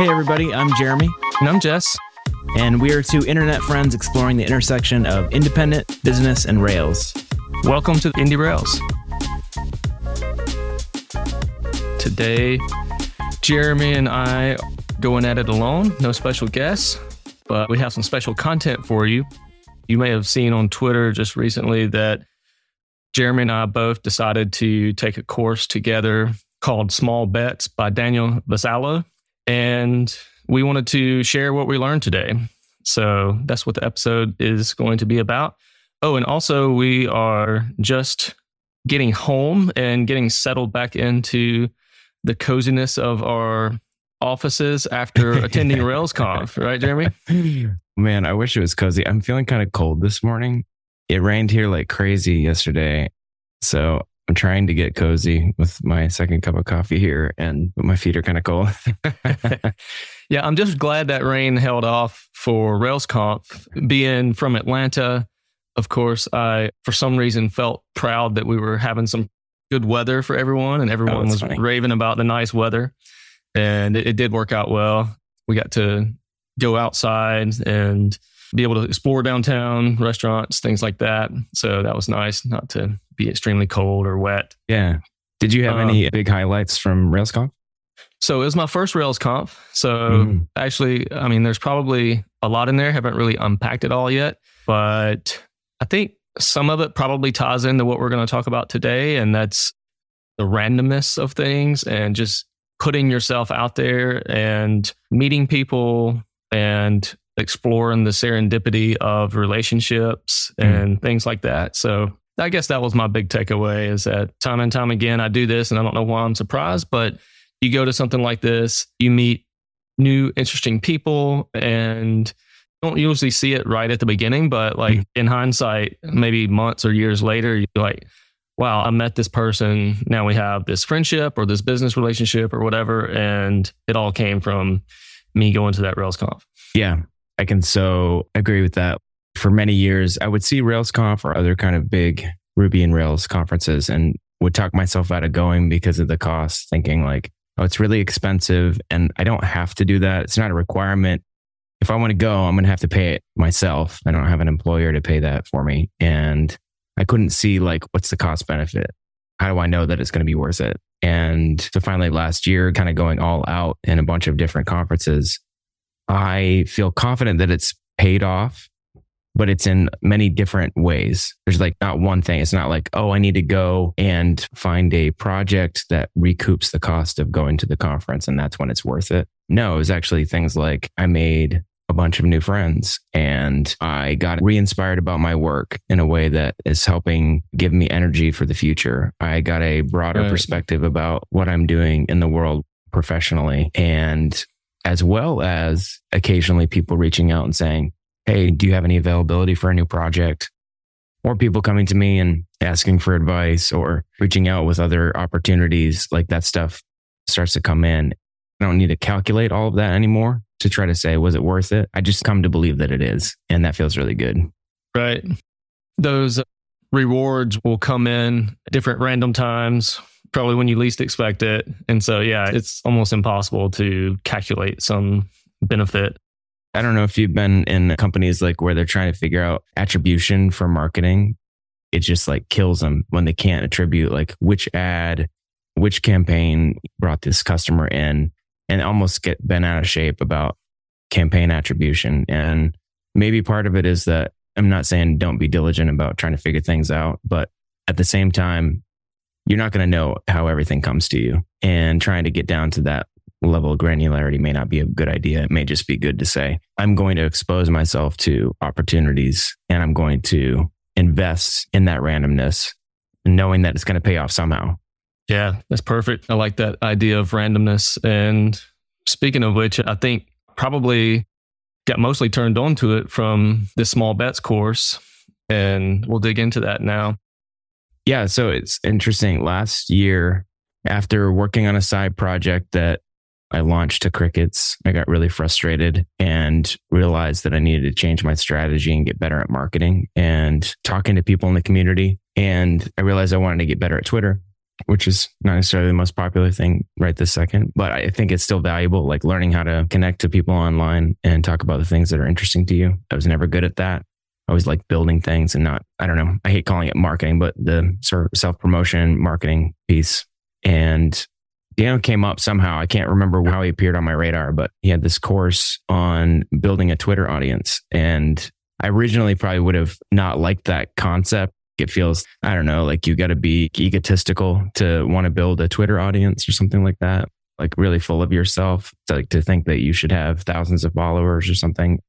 Hey, everybody, I'm Jeremy. And I'm Jess. And we are two internet friends exploring the intersection of independent, business, and Rails. Welcome to Indie Rails. Today, Jeremy and I going at it alone, no special guests, but we have some special content for you. You may have seen on Twitter just recently that Jeremy and I both decided to take a course together called Small Bets by Daniel Vassallo. And we wanted to share what we learned today. So that's what the episode is going to be about. Oh, and also, we are just getting home and getting settled back into the coziness of our offices after attending RailsConf, right, Jeremy? Man, I wish it was cozy. I'm feeling kind of cold this morning. It rained here like crazy yesterday. So I'm trying to get cozy with my second cup of coffee here, and my feet are kind of cold. yeah, I'm just glad that rain held off for RailsConf. Being from Atlanta, of course, I for some reason felt proud that we were having some good weather for everyone, and everyone oh, was funny. raving about the nice weather, and it, it did work out well. We got to go outside and be able to explore downtown, restaurants, things like that. So that was nice, not to be extremely cold or wet. Yeah. Did you have um, any big highlights from RailsConf? So it was my first RailsConf. So mm. actually, I mean, there's probably a lot in there. Haven't really unpacked it all yet, but I think some of it probably ties into what we're going to talk about today, and that's the randomness of things and just putting yourself out there and meeting people and exploring the serendipity of relationships mm. and things like that. So I guess that was my big takeaway is that time and time again, I do this and I don't know why I'm surprised, but you go to something like this, you meet new, interesting people and don't usually see it right at the beginning, but like mm. in hindsight, maybe months or years later, you're like, wow, I met this person. Now we have this friendship or this business relationship or whatever. And it all came from me going to that RailsConf. Yeah. I can so agree with that. For many years, I would see RailsConf or other kind of big Ruby and Rails conferences and would talk myself out of going because of the cost, thinking like, oh, it's really expensive and I don't have to do that. It's not a requirement. If I want to go, I'm going to have to pay it myself. I don't have an employer to pay that for me. And I couldn't see like, what's the cost benefit? How do I know that it's going to be worth it? And so finally last year, kind of going all out in a bunch of different conferences, I feel confident that it's paid off, but it's in many different ways. There's like not one thing. It's not like, oh, I need to go and find a project that recoups the cost of going to the conference and that's when it's worth it. No, it was actually things like I made a bunch of new friends and I got re inspired about my work in a way that is helping give me energy for the future. I got a broader right. perspective about what I'm doing in the world professionally. And as well as occasionally people reaching out and saying, Hey, do you have any availability for a new project? Or people coming to me and asking for advice or reaching out with other opportunities. Like that stuff starts to come in. I don't need to calculate all of that anymore to try to say, was it worth it? I just come to believe that it is. And that feels really good. Right. Those rewards will come in different random times probably when you least expect it. And so, yeah, it's almost impossible to calculate some benefit. I don't know if you've been in companies like where they're trying to figure out attribution for marketing. It just like kills them when they can't attribute like which ad, which campaign brought this customer in and almost get bent out of shape about campaign attribution. And maybe part of it is that I'm not saying don't be diligent about trying to figure things out, but at the same time, you're not going to know how everything comes to you. And trying to get down to that level of granularity may not be a good idea. It may just be good to say, I'm going to expose myself to opportunities and I'm going to invest in that randomness, knowing that it's going to pay off somehow. Yeah, that's perfect. I like that idea of randomness. And speaking of which, I think probably got mostly turned on to it from the small bets course. And we'll dig into that now. Yeah, so it's interesting. Last year, after working on a side project that I launched to crickets, I got really frustrated and realized that I needed to change my strategy and get better at marketing and talking to people in the community. And I realized I wanted to get better at Twitter. which is not necessarily the most popular thing right this second, but I think it's still valuable, like learning how to connect to people online and talk about the things that are interesting to you. I was never good at that. I always like building things and not, I don't know, I hate calling it marketing, but the self promotion marketing piece. And Daniel came up somehow. I can't remember how he appeared on my radar, but he had this course on building a Twitter audience. And I originally probably would have not liked that concept it feels, I don't know, like you got to be egotistical to want to build a Twitter audience or something like that, like really full of yourself, to, like to think that you should have thousands of followers or something.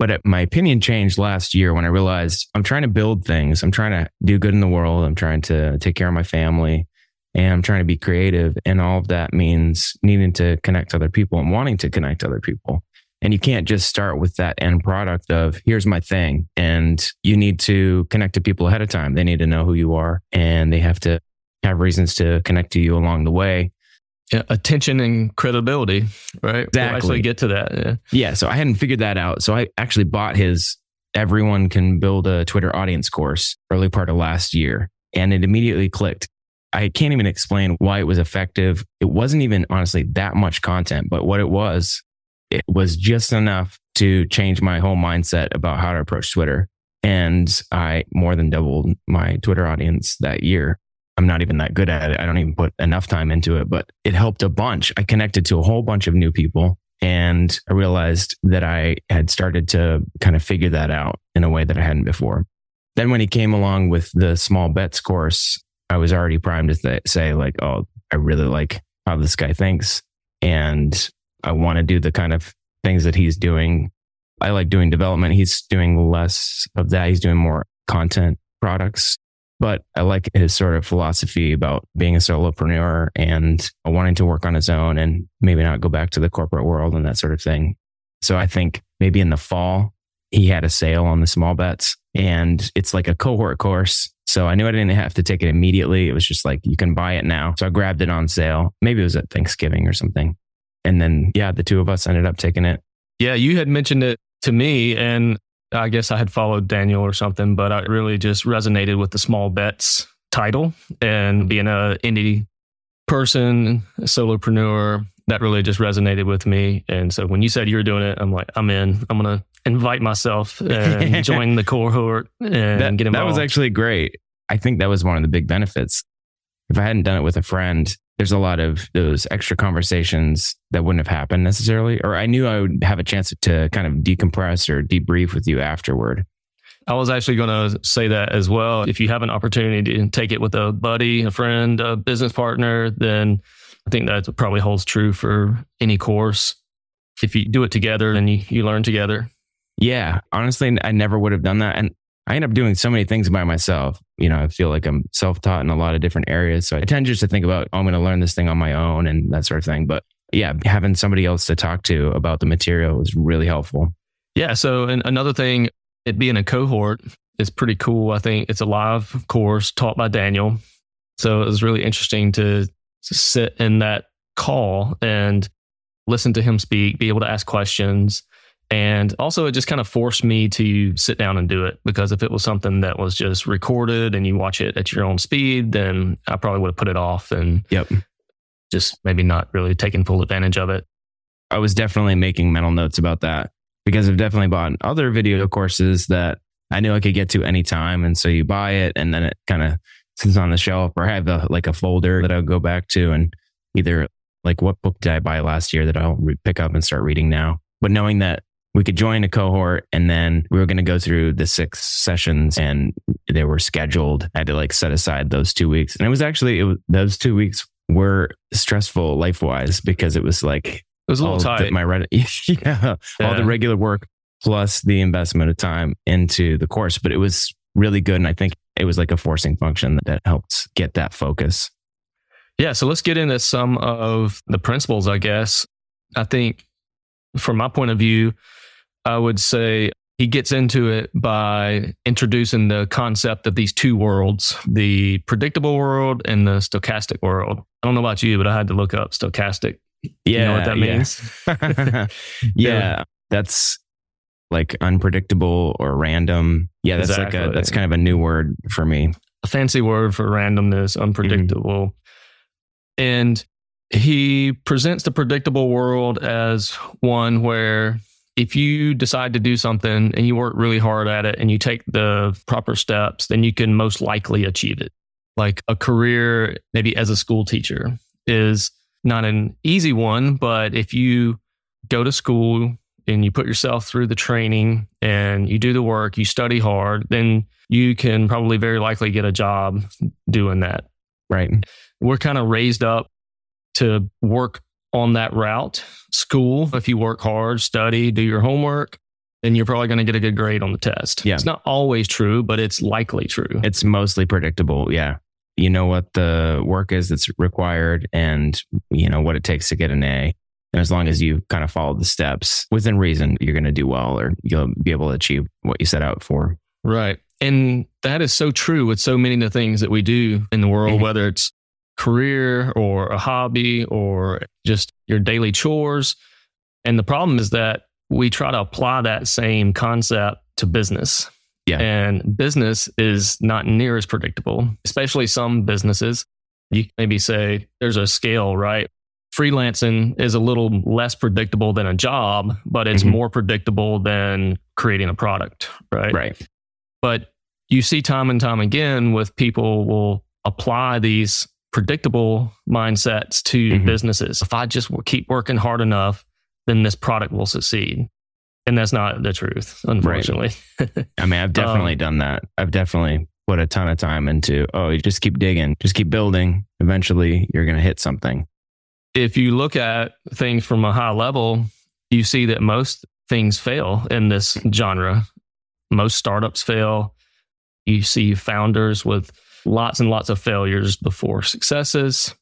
But it, my opinion changed last year when I realized I'm trying to build things. I'm trying to do good in the world. I'm trying to take care of my family and I'm trying to be creative. And all of that means needing to connect other people and wanting to connect other people. And you can't just start with that end product of here's my thing. And you need to connect to people ahead of time. They need to know who you are and they have to have reasons to connect to you along the way. Yeah, attention and credibility, right? Exactly. We'll actually get to that. Yeah. yeah. So I hadn't figured that out. So I actually bought his Everyone Can Build a Twitter Audience course early part of last year. And it immediately clicked. I can't even explain why it was effective. It wasn't even honestly that much content, but what it was it was just enough to change my whole mindset about how to approach Twitter. And I more than doubled my Twitter audience that year. I'm not even that good at it. I don't even put enough time into it, but it helped a bunch. I connected to a whole bunch of new people and I realized that I had started to kind of figure that out in a way that I hadn't before. Then when he came along with the small bets course, I was already primed to th- say like, oh, I really like how this guy thinks. And I want to do the kind of things that he's doing. I like doing development. He's doing less of that. He's doing more content products. But I like his sort of philosophy about being a solopreneur and wanting to work on his own and maybe not go back to the corporate world and that sort of thing. So I think maybe in the fall, he had a sale on the small bets and it's like a cohort course. So I knew I didn't have to take it immediately. It was just like, you can buy it now. So I grabbed it on sale. Maybe it was at Thanksgiving or something. And then, yeah, the two of us ended up taking it. Yeah, you had mentioned it to me, and I guess I had followed Daniel or something, but I really just resonated with the small bets title and being a indie person, a solopreneur. That really just resonated with me. And so when you said you were doing it, I'm like, I'm in. I'm gonna invite myself and join the cohort and that, get involved. That was actually great. I think that was one of the big benefits. If I hadn't done it with a friend, there's a lot of those extra conversations that wouldn't have happened necessarily. Or I knew I would have a chance to kind of decompress or debrief with you afterward. I was actually going to say that as well. If you have an opportunity to take it with a buddy, a friend, a business partner, then I think that probably holds true for any course. If you do it together, then you, you learn together. Yeah. Honestly, I never would have done that. And I end up doing so many things by myself. You know, I feel like I'm self taught in a lot of different areas. So I tend just to think about, oh, I'm going to learn this thing on my own and that sort of thing. But yeah, having somebody else to talk to about the material is really helpful. Yeah. So, and another thing, it being a cohort is pretty cool. I think it's a live course taught by Daniel. So it was really interesting to sit in that call and listen to him speak, be able to ask questions and also, it just kind of forced me to sit down and do it because if it was something that was just recorded and you watch it at your own speed, then I probably would have put it off and yep. just maybe not really taken full advantage of it. I was definitely making mental notes about that because I've definitely bought other video courses that I knew I could get to anytime. And so you buy it and then it kind of sits on the shelf or I have a, like a folder that I'll go back to and either like what book did I buy last year that I'll re- pick up and start reading now. But knowing that we could join a cohort and then we were going to go through the six sessions and they were scheduled. I had to like set aside those two weeks. And it was actually, it was, those two weeks were stressful life wise because it was like, it was a little tight. The, my, yeah, yeah, all the regular work plus the investment of time into the course, but it was really good. And I think it was like a forcing function that, that helped get that focus. Yeah. So let's get into some of the principles, I guess. I think from my point of view, I would say he gets into it by introducing the concept of these two worlds the predictable world and the stochastic world. I don't know about you, but I had to look up stochastic. Yeah. You know what that means? yeah. yeah. That's like unpredictable or random. Yeah. That's exactly. like a, that's kind of a new word for me. A fancy word for randomness, unpredictable. Mm-hmm. And he presents the predictable world as one where if you decide to do something and you work really hard at it and you take the proper steps, then you can most likely achieve it. Like a career, maybe as a school teacher, is not an easy one, but if you go to school and you put yourself through the training and you do the work, you study hard, then you can probably very likely get a job doing that. Right. We're kind of raised up to work on that route. School, if you work hard, study, do your homework, then you're probably going to get a good grade on the test. Yeah. It's not always true, but it's likely true. It's mostly predictable. Yeah. You know what the work is that's required and you know what it takes to get an A. And as long as you kind of follow the steps within reason, you're going to do well or you'll be able to achieve what you set out for. Right. And that is so true with so many of the things that we do in the world, Mhm. whether it's career or a hobby or just your daily chores. And the problem is that we try to apply that same concept to business. Yeah. And business is not near as predictable, especially some businesses. You maybe say there's a scale, right? Freelancing is a little less predictable than a job, but it's Mhm. more predictable than creating a product, right? Right. But you see time and time again with people will apply these predictable mindsets to Mhm. businesses. If I just keep working hard enough, then this product will succeed. And that's not the truth, unfortunately. I mean, I've definitely Um, done that. I've definitely put a ton of time into, oh, you just keep digging, just keep building. Eventually, you're going to hit something. if you look at things from a high level, you see that most things fail in this genre. Most startups fail. You see founders with lots and lots of failures before successes.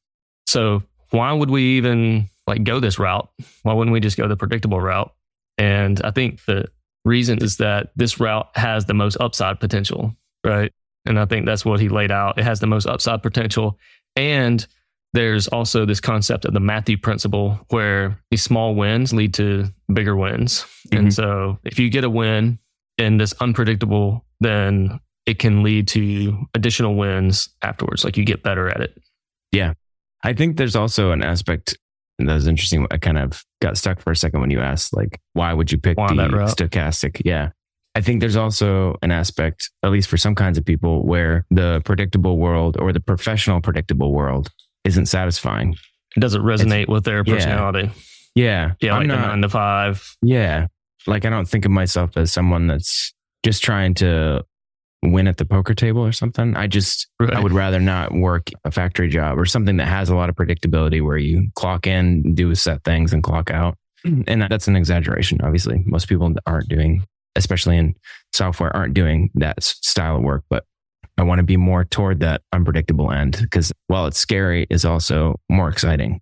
So why would we even like go this route? Why wouldn't we just go the predictable route? And I think the reason is that this route has the most upside potential, right? And I think that's what he laid out. It has the most upside potential. And there's also this concept of the Matthew principle where these small wins lead to bigger wins. And Mhm. so if you get a win in this unpredictable, then it can lead to additional wins afterwards. Like you get better at it. Yeah. I think there's also an aspect that was interesting. I kind of got stuck for a second when you asked, like, why would you pick Why the stochastic? Yeah. I think there's also an aspect, at least for some kinds of people, where the predictable world or the professional predictable world isn't satisfying. It doesn't resonate with their yeah. personality. Yeah. Yeah, I'm like not- nine to five. Yeah. Like I don't think of myself as someone that's just trying to win at the poker table or something. I just I would rather not work a factory job or something that has a lot of predictability where you clock in, do a set things and clock out. Mm. And that's an exaggeration, obviously. Most people aren't doing, especially in software, aren't doing that style of work. But I want to be more toward that unpredictable end because while it's scary, is also more exciting.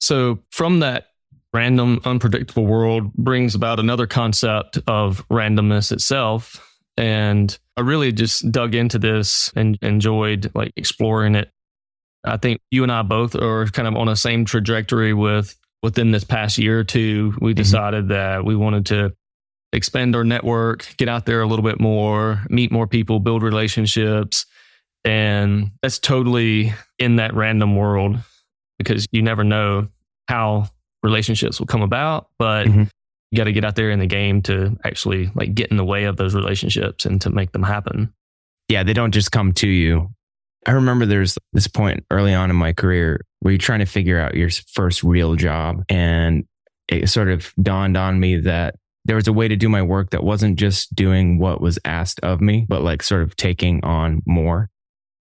So from that random, unpredictable world brings about another concept of randomness itself. And I really just dug into this and enjoyed like exploring it. I think you and I both are kind of on the same trajectory with within this past year or two, we decided that we wanted to expand our network, get out there a little bit more, meet more people, build relationships. And that's totally in that random world because you never know how relationships will come about, but Mhm. You got to get out there in the game to actually like get in the way of those relationships and to make them happen. yeah, they don't just come to you. I remember there's this point early on in my career where you're trying to figure out your first real job. And it sort of dawned on me that there was a way to do my work that wasn't just doing what was asked of me, but like sort of taking on more.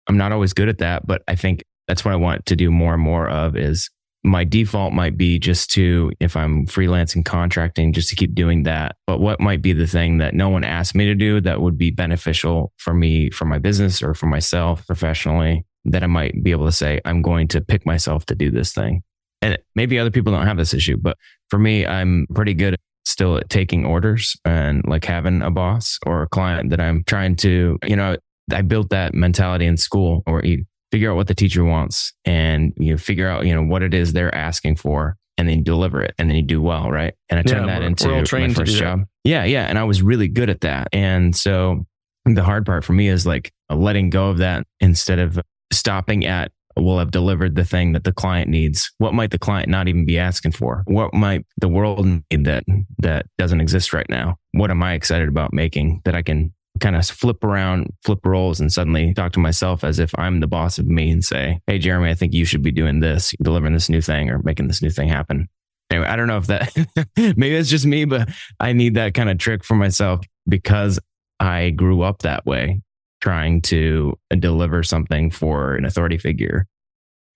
I'm not always good at that, but I think that's what I want to do more and more of is my default might be just to, if I'm freelancing contracting, just to keep doing that. But what might be the thing that no one asked me to do that would be beneficial for me, for my business or for myself professionally, that I might be able to say, I'm going to pick myself to do this thing. And maybe other people don't have this issue, but for me, I'm pretty good still at taking orders and like having a boss or a client that I'm trying to, you know, I built that mentality in school or you figure out what the teacher wants and you know, figure out, you know, what it is they're asking for and then deliver it and then you do well. Right. And I turned Yeah, that into my first job. Yeah. Yeah. And I was really good at that. And so the hard part for me is like letting go of that instead of stopping at will have delivered the thing that the client needs. What might the client not even be asking for? What might the world need that that doesn't exist right now? What am I excited about making that I can kind of flip around, flip roles, and suddenly talk to myself as if I'm the boss of me and say, Hey, Jeremy, I think you should be doing this, delivering this new thing or making this new thing happen. Anyway, I don't know if that maybe it's just me, but I need that kind of trick for myself because I grew up that way, trying to deliver something for an authority figure.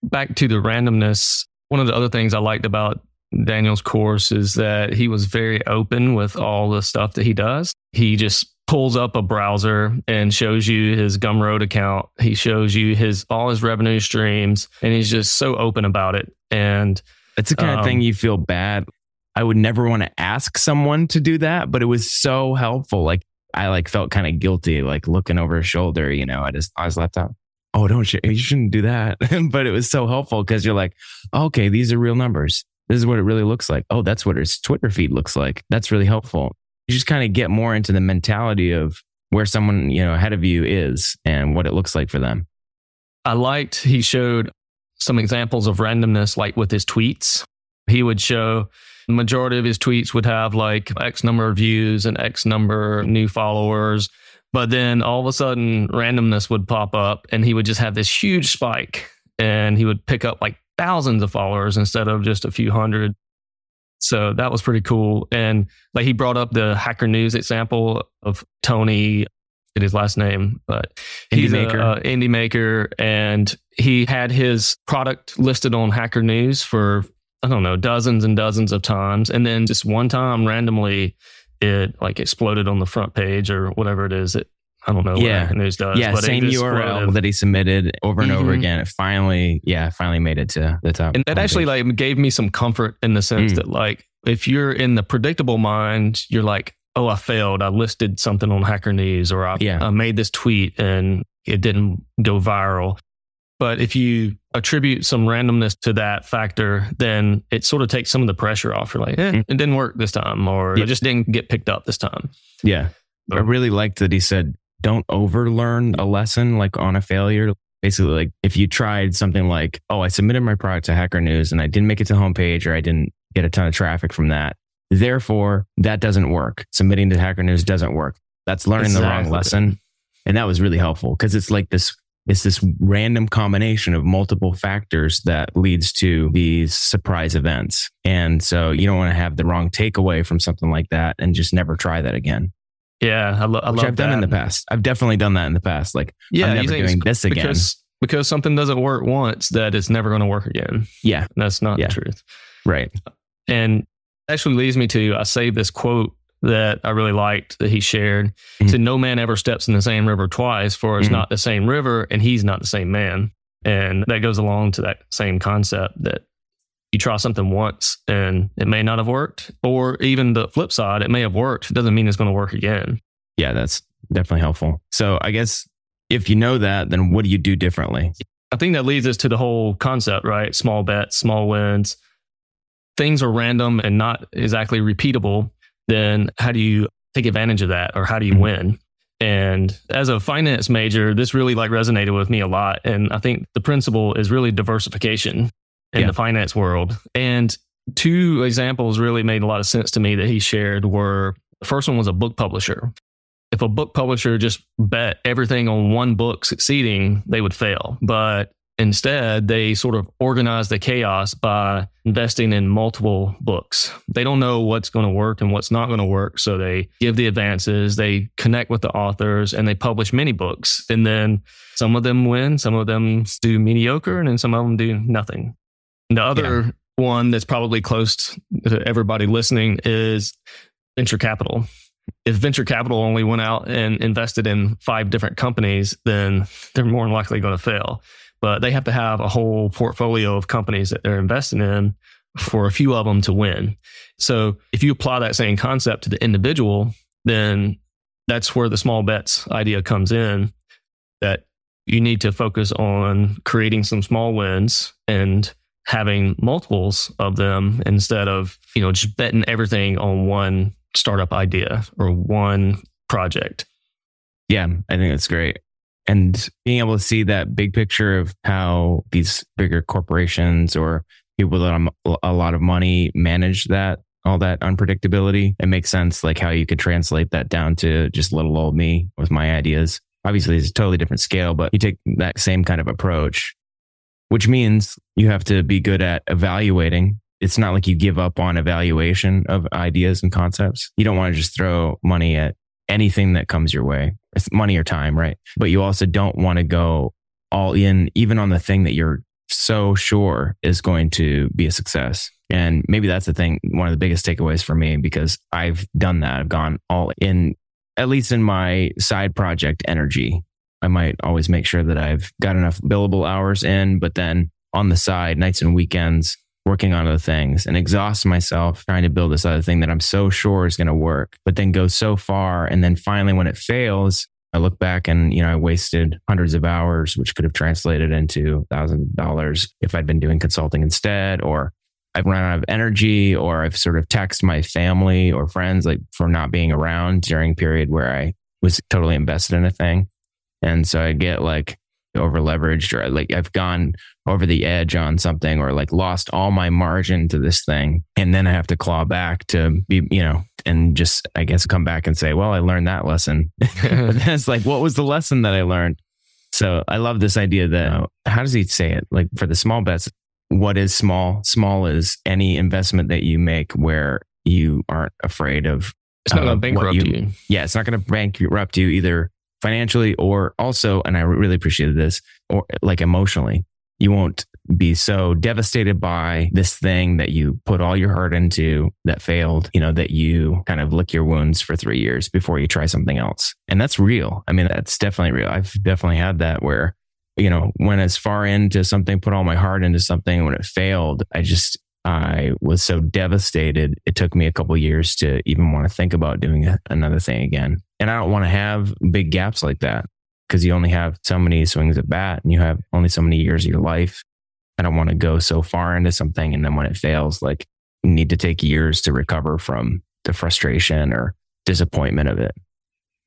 Back to the randomness, one of the other things I liked about Daniel's course is that he was very open with all the stuff that he does. He just pulls up a browser and shows you his Gumroad account. He shows you his all his revenue streams, and he's just so open about it. And it's the kind um, of thing you feel bad. I would never want to ask someone to do that, but it was so helpful. Like I like felt kind of guilty, like looking over his shoulder, you know, I just I was left out. Oh, don't you? You shouldn't do that. but it was so helpful because you're like, okay, these are real numbers. This is what it really looks like. Oh, that's what his Twitter feed looks like. That's really helpful. You just kind of get more into the mentality of where someone, you know, ahead of you is and what it looks like for them. I liked he showed some examples of randomness, like with his tweets. He would show the majority of his tweets would have like X number of views and X number new followers. But then all of a sudden, randomness would pop up and he would just have this huge spike and he would pick up like thousands of followers instead of just a few hundred. So that was pretty cool. And like he brought up the Hacker News example of Tony, his last name, but indie he's maker. a, a indie maker, and he had his product listed on Hacker News for I don't know, dozens and dozens of times. And then just one time randomly it like exploded on the front page or whatever it is. It I don't know yeah. news does. Yeah, but same URL that he submitted over and mm-hmm. over again. It finally, yeah, finally made it to the top. And that actually page. like gave me some comfort in the sense mm. that like if you're in the predictable mind, you're like, oh, I failed. I listed something on Hacker News or I, yeah. I made this tweet and it didn't go viral. But if you attribute some randomness to that factor, then it sort of takes some of the pressure off. You're like, eh, mm-hmm. it didn't work this time, or yeah. it just didn't get picked up this time. Yeah. I really liked that he said, don't overlearn a lesson like on a failure. Basically, like if you tried something like, oh, I submitted my product to Hacker News and I didn't make it to the homepage or I didn't get a ton of traffic from that. Therefore, that doesn't work. Submitting to Hacker News doesn't work. That's learning exactly. the wrong lesson. And that was really helpful because it's like this it's this random combination of multiple factors that leads to these surprise events. And so you don't want to have the wrong takeaway from something like that and just never try that again. Yeah, I, lo- I love I've done in the past. I've definitely done that in the past. Like, yeah, I'm never doing this again. Because, because something doesn't work once, that it's never going to work again. Yeah. That's not yeah. the truth. Right. And actually leads me to I saved this quote that I really liked that he shared. Mm-hmm. He said, No man ever steps in the same river twice, for it's mm-hmm. not the same river and he's not the same man. And that goes along to that same concept that you try something once and it may not have worked, or even the flip side, it may have worked. It doesn't mean it's going to work again. Yeah, that's definitely helpful. So I guess if you know that, then what do you do differently? I think that leads us to the whole concept, right? Small bets, small wins. Things are random and not exactly repeatable then how do you take advantage of that or how do you mm-hmm. win? And as a finance major, this really like resonated with me a lot. And I think the principle is really diversification in yeah. the finance world. And two examples really made a lot of sense to me that he shared were the first one was a book publisher. If a book publisher just bet everything on one book succeeding, they would fail. But Instead, they sort of organize the chaos by investing in multiple books. They don't know what's going to work and what's not going to work. So they give the advances, they connect with the authors, and they publish many books. And then some of them win, some of them do mediocre, and then some of them do nothing. And the other yeah. one that's probably close to everybody listening is venture capital. If venture capital only went out and invested in five different companies, then they're more than likely going to fail but they have to have a whole portfolio of companies that they're investing in for a few of them to win. So if you apply that same concept to the individual, then that's where the small bets idea comes in that you need to focus on creating some small wins and having multiples of them instead of, you know, just betting everything on one startup idea or one project. Yeah, I think that's great. And being able to see that big picture of how these bigger corporations or people that have a lot of money manage that, all that unpredictability, it makes sense like how you could translate that down to just little old me with my ideas. Obviously, it's a totally different scale, but you take that same kind of approach, which means you have to be good at evaluating. It's not like you give up on evaluation of ideas and concepts. You don't want to just throw money at anything that comes your way. It's money or time, right? But you also don't want to go all in, even on the thing that you're so sure is going to be a success. And maybe that's the thing, one of the biggest takeaways for me, because I've done that. I've gone all in, at least in my side project energy. I might always make sure that I've got enough billable hours in, but then on the side, nights and weekends, working on other things and exhaust myself trying to build this other thing that I'm so sure is going to work, but then go so far. And then finally, when it fails, I look back and, you know, I wasted hundreds of hours, which could have translated into $1,000 if I'd been doing consulting instead, or I've run out of energy, or I've sort of texted my family or friends like for not being around during a period where I was totally invested in a thing. And so I get like over leveraged or like I've gone over the edge on something or like lost all my margin to this thing. And then I have to claw back to be, you know, and just, I guess, come back and say, well, I learned that lesson. but it's like, what was the lesson that I learned? So I love this idea that, uh, how does he say it? Like for the small bets, what is small? Small is any investment that you make where you aren't afraid of. It's not uh, going to bankrupt you, you. Yeah, it's not going to bankrupt you either financially or also, and I really appreciated this, or like emotionally. You won't be so devastated by this thing that you put all your heart into that failed, you know, that you kind of lick your wounds for three years before you try something else. And that's real. I mean, that's definitely real. I've definitely had that where, you know, went as far into something, put all my heart into something. When it failed, I just, I was so devastated. It took me a couple years to even want to think about doing another thing again. And I don't want to have big gaps like that because you only have so many swings at bat and you have only so many years of your life. I don't want to go so far into something and then when it fails, like you need to take years to recover from the frustration or disappointment of it.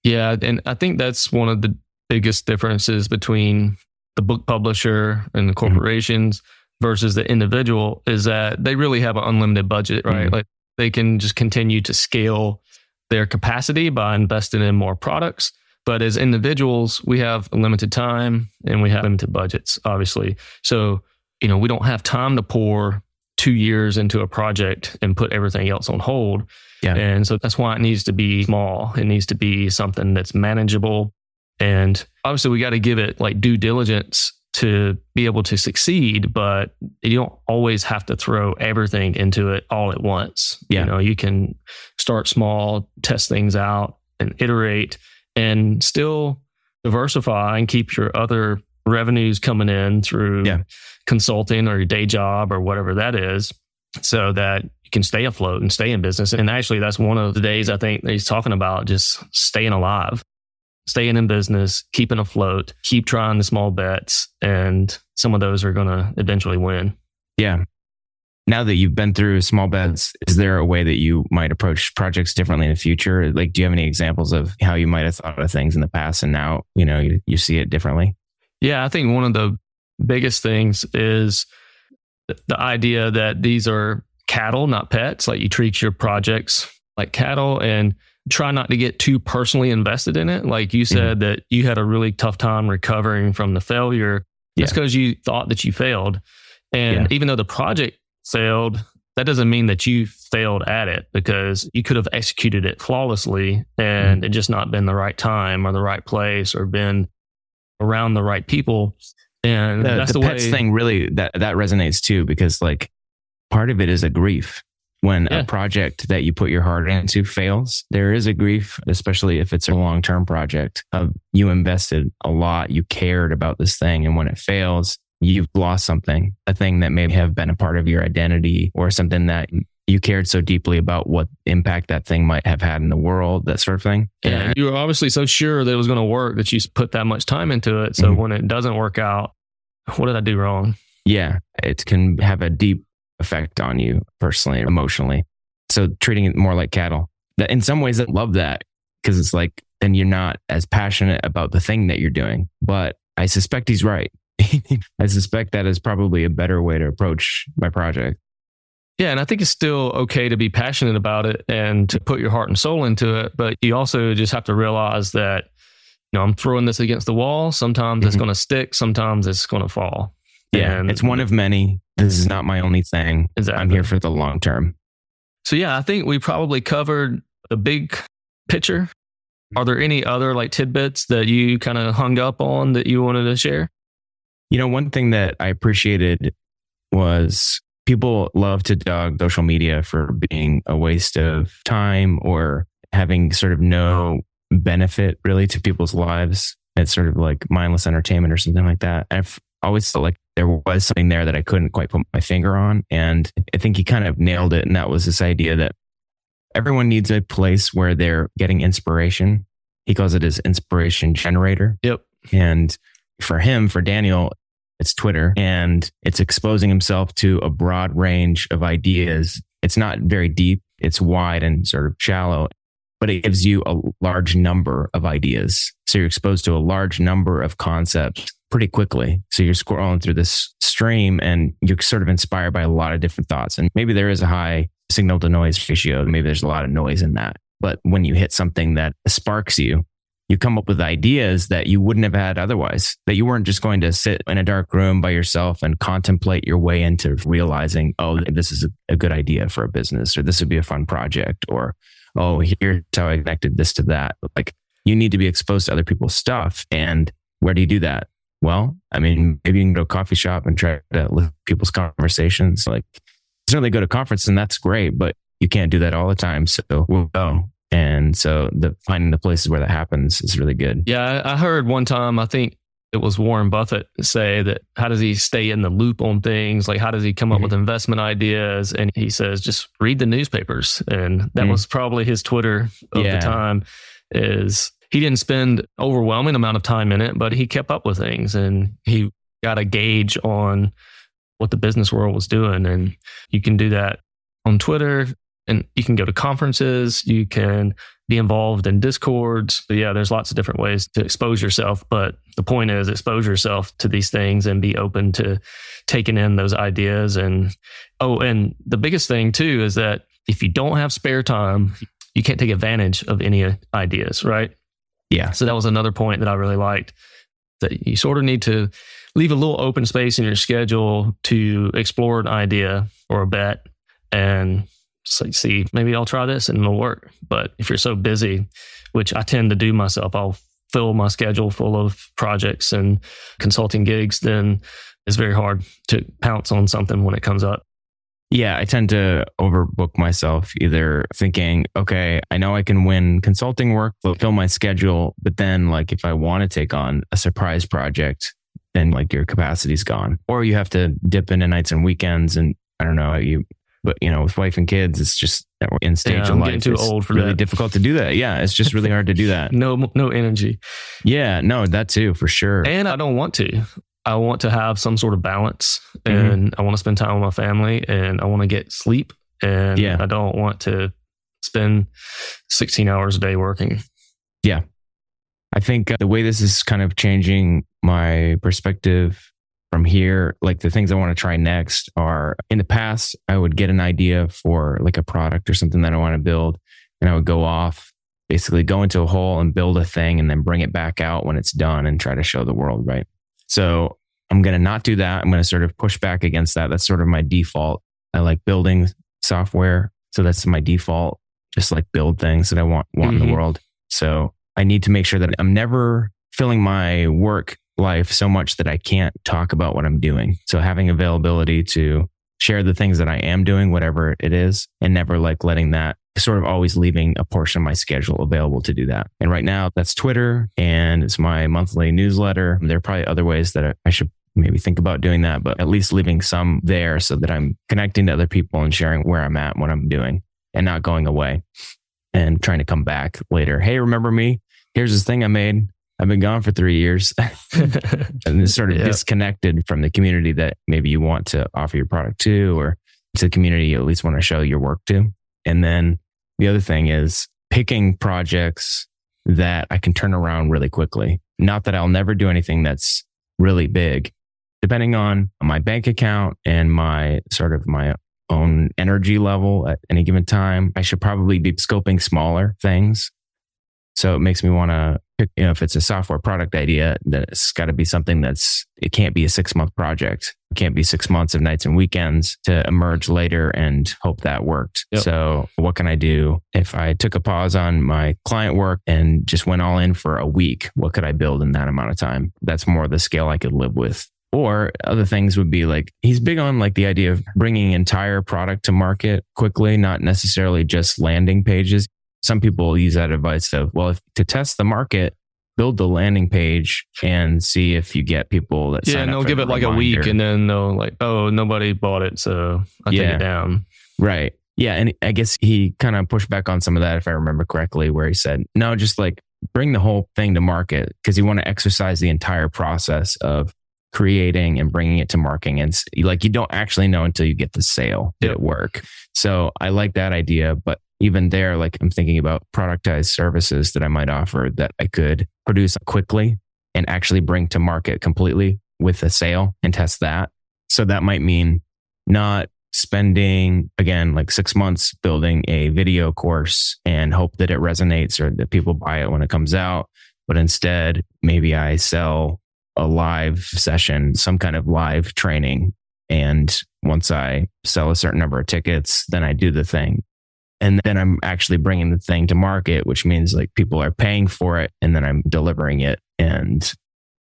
Yeah. And I think that's one of the biggest differences between the book publisher and the mm-hmm. corporations mm-hmm. versus the individual is that they really have an unlimited budget, right? Mm-hmm. Like they can just continue to scale their capacity by investing in more products. But as individuals, we have limited time and we have limited budgets, obviously. So, you know, we don't have time to pour two years into a project and put everything else on hold. Yeah. And so that's why it needs to be small. It needs to be something that's manageable. And obviously, we got to give it like due diligence to be able to succeed, but you don't always have to throw everything into it all at once. Yeah. You know, you can start small, test things out and iterate and still diversify and keep your other revenues coming in through yeah. consulting or your day job or whatever that is so that you can stay afloat and stay in business. And actually, that's one of the days I think he's talking about just staying alive staying in business, keeping afloat, keep trying the small bets, and some of those are going to eventually win. Yeah. Now that you've been through small bets, is there a way that you might approach projects differently in the future? Like, do you have any examples of how you might have thought of things in the past and now, you know, you, you see it differently? Yeah, I think one of the biggest things is the idea that these are cattle, not pets. Like you treat your projects like cattle and try not to get too personally invested in it. Like you said mm-hmm. that you had a really tough time recovering from the failure. It's because you thought that you failed. And yeah. even though the project failed, that doesn't mean that you failed at it because you could have executed it flawlessly and mm-hmm. it just not been the right time or the right place or been around the right people. And the, that's the, the pets way, thing really that that resonates too because like part of it is a grief when yeah. a project that you put your heart into fails, there is a grief, especially if it's a long term project of you invested a lot, you cared about this thing. And when it fails, you've lost something, a thing that may have been a part of your identity or something that you cared so deeply about what impact that thing might have had in the world, that sort of thing. Yeah. And you were obviously so sure that it was going to work that you put that much time into it. So mm-hmm. when it doesn't work out, what did I do wrong? Yeah. It can have a deep effect on you personally, emotionally. So treating it more like cattle. That in some ways, I love that because it's like then you're not as passionate about the thing that you're doing. But I suspect he's right. I suspect that is probably a better way to approach my project. Yeah, and I think it's still okay to be passionate about it and to put your heart and soul into it, but you also just have to realize that you know, I'm throwing this against the wall. Sometimes mm-hmm. it's going to stick, sometimes it's going to fall. Yeah, and it's one of many. This is not my only thing. Exactly. I'm here for the long term. So yeah, I think we probably covered the big picture. Are there any other like tidbits that you kind of hung up on that you wanted to share? You know, one thing that I appreciated was people love to dog social media for being a waste of time or having sort of no benefit really to people's lives. It's sort of like mindless entertainment or something like that. I've always felt like there was something there that I couldn't quite put my finger on. And I think he kind of nailed it. And that was this idea that everyone needs a place where they're getting inspiration. He calls it his inspiration generator. Yep. And for him, for Daniel, it's Twitter and it's exposing himself to a broad range of ideas. It's not very deep, it's wide and sort of shallow, but it gives you a large number of ideas. So you're exposed to a large number of concepts pretty quickly. So you're scrolling through this stream and you're sort of inspired by a lot of different thoughts. And maybe there is a high signal to noise ratio. Maybe there's a lot of noise in that. But when you hit something that sparks you, you come up with ideas that you wouldn't have had otherwise, that you weren't just going to sit in a dark room by yourself and contemplate your way into realizing, oh, this is a, good idea for a business, or this would be a fun project, or, oh, here's how I connected this to that. Like you need to be exposed to other people's stuff. And where do you do that? Well, I mean, maybe you can go to a coffee shop and try to listen people's conversations. Like certainly go to conference and that's great, but you can't do that all the time. So we'll go. And so the finding the places where that happens is really good. Yeah, I heard one time, I think it was Warren Buffett say that how does he stay in the loop on things? Like how does he come up mm-hmm. with investment ideas? And he says just read the newspapers. And that mm-hmm. was probably his Twitter of yeah. the time is he didn't spend overwhelming amount of time in it, but he kept up with things and he got a gauge on what the business world was doing. And you can do that on Twitter and you can go to conferences, you can be involved in discords. But yeah, there's lots of different ways to expose yourself. But the point is expose yourself to these things and be open to taking in those ideas. And oh, and the biggest thing too is that if you don't have spare time, you can't take advantage of any ideas, right? Yeah. So that was another point that I really liked that you sort of need to leave a little open space in your schedule to explore an idea or a bet and see, maybe I'll try this and it'll work. But if you're so busy, which I tend to do myself, I'll fill my schedule full of projects and consulting gigs, then it's very hard to pounce on something when it comes up. Yeah, I tend to overbook myself, either thinking, okay, I know I can win consulting work, fill my schedule. But then, like, if I want to take on a surprise project, then like your capacity's gone. Or you have to dip into nights and weekends. And I don't know, you but you know, with wife and kids, it's just that we're in stage yeah, of I'm life. Too it's old for really that. difficult to do that. Yeah, it's just really hard to do that. no, no energy. Yeah, no, that too for sure. And I don't want to. I want to have some sort of balance, mm-hmm. and I want to spend time with my family, and I want to get sleep, and yeah. I don't want to spend 16 hours a day working. Yeah. I think uh, the way this is kind of changing my perspective from here, like the things I want to try next are in the past, I would get an idea for like a product or something that I want to build, and I would go off, basically go into a hole and build a thing and then bring it back out when it's done and try to show the world, right? So I'm going to not do that. I'm going to sort of push back against that. That's sort of my default. I like building software. So that's my default, just like build things that I want, want mm-hmm. in the mm-hmm. world. So I need to make sure that I'm never filling my work life so much that I can't talk about what I'm doing. So having availability to share the things that I am doing, whatever it is, and never like letting that sort of always leaving a portion of my schedule available to do that. And right now that's Twitter and it's my monthly newsletter. There are probably other ways that I should maybe think about doing that, but at least leaving some there so that I'm connecting to other people and sharing where I'm at, what I'm doing and not going away and trying to come back later. Hey, remember me? Here's this thing I made. I've been gone for three years and it's sort of disconnected from the community that maybe you want to offer your product to, or to the community you at least want to show your work to. And then the other thing is picking projects that I can turn around really quickly. Not that I'll never do anything that's really big. Depending on my bank account and my sort of my own energy level at any given time, I should probably be scoping smaller things. So it makes me want to you know, if it's a software product idea, then it's got to be something that's, it can't be a six month project. It can't be six months of nights and weekends to emerge later and hope that worked. Yep. So what can I do if I took a pause on my client work and just went all in for a week? What could I build in that amount of time? That's more the scale I could live with. Or other things would be like he's big on like the idea of bringing entire product to market quickly, not necessarily just landing pages. Some people use that advice of, well, if to test the market, build the landing page and see if you get people that Yeah, and they'll give it like a week and then they'll like, oh, nobody bought it. So I take Yeah. it down. Right. Yeah. And I guess he kind of pushed back on some of that, if I remember correctly, where he said, no, just like bring the whole thing to market because you want to exercise the entire process of creating and bringing it to marketing. And like you don't actually know until you get the sale did Yep. it work. So I like that idea. But even there, like I'm thinking about productized services that I might offer that I could produce quickly and actually bring to market completely with a sale and test that. So that might mean not spending again like six months building a video course and hope that it resonates or that people buy it when it comes out but instead maybe i sell a live session some kind of live training and once i sell a certain number of tickets then i do the thing and then i'm actually bringing the thing to market which means like people are paying for it and then i'm delivering it and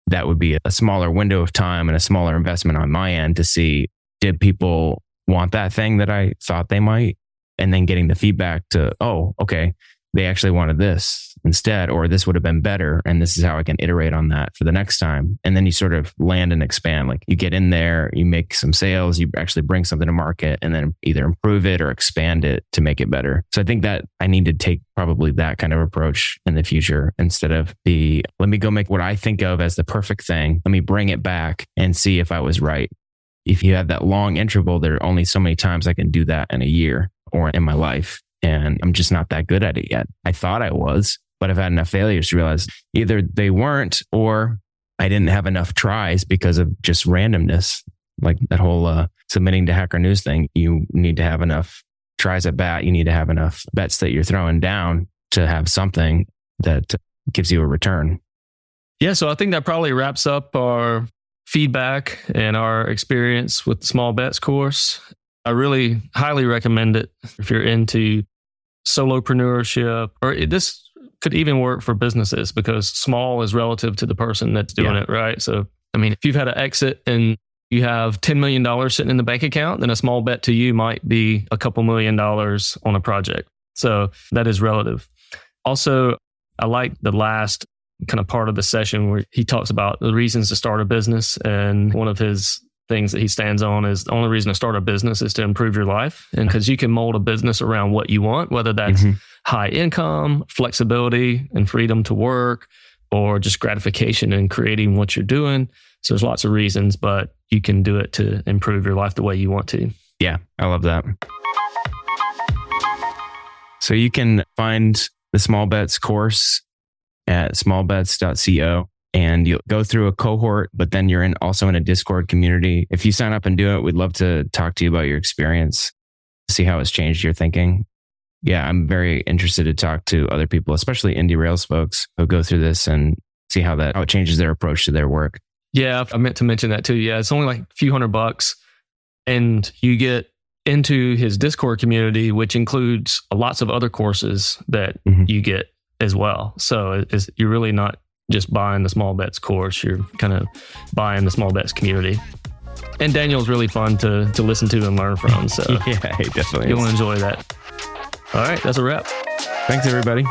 that would be a smaller window of time and a smaller investment on my end to see did people want that thing that I thought they might? And then getting the feedback to, oh, okay, they actually wanted this instead, or this would have been better. And this is how I can iterate on that for the next time. And then you sort of land and expand. Like you get in there, you make some sales, you actually bring something to market, and then either improve it or expand it to make it better. So I think that I need to take probably that kind of approach in the future instead of the let me go make what I think of as the perfect thing. Let me bring it back and see if I was right if you have that long interval, there are only so many times I can do that in a year or in my life. And I'm just not that good at it yet. I thought I was, but I've had enough failures to realize either they weren't or I didn't have enough tries because of just randomness. Like that whole uh, submitting to Hacker News thing, you need to have enough tries at bat. You need to have enough bets that you're throwing down to have something that gives you a return. Yeah. So I think that probably wraps up our feedback and our experience with the small bets course. I really highly recommend it if you're into solopreneurship or it, this could even work for businesses because small is relative to the person that's doing Yeah. it, right? So, I mean, if you've had an exit and you have $10 million sitting in the bank account, then a small bet to you might be a couple million dollars on a project. So that is relative. Also, I like the last kind of part of the session where he talks about the reasons to start a business. And one of his things that he stands on is the only reason to start a business is to improve your life. And because you can mold a business around what you want, whether that's Mhm. high income, flexibility, and freedom to work, or just gratification in creating what you're doing. So there's lots of reasons, but you can do it to improve your life the way you want to. Yeah, I love that. So you can find the small bets course at smallbets.co and you'll go through a cohort, but then you're in also in a Discord community. If you sign up and do it, we'd love to talk to you about your experience, see how it's changed your thinking. Yeah, I'm very interested to talk to other people, especially indie Rails folks who go through this and see how that how it changes their approach to their work. Yeah, I meant to mention that too. Yeah, it's only like a few hundred bucks, and you get into his Discord community, which includes lots of other courses that Mhm. you get as well. So it's, you're really not just buying the small bets course; you're kind of buying the small bets community. And Daniel's really fun to to listen to and learn from. So yeah, definitely. you'll enjoy that. All right, that's a wrap. Thanks, everybody.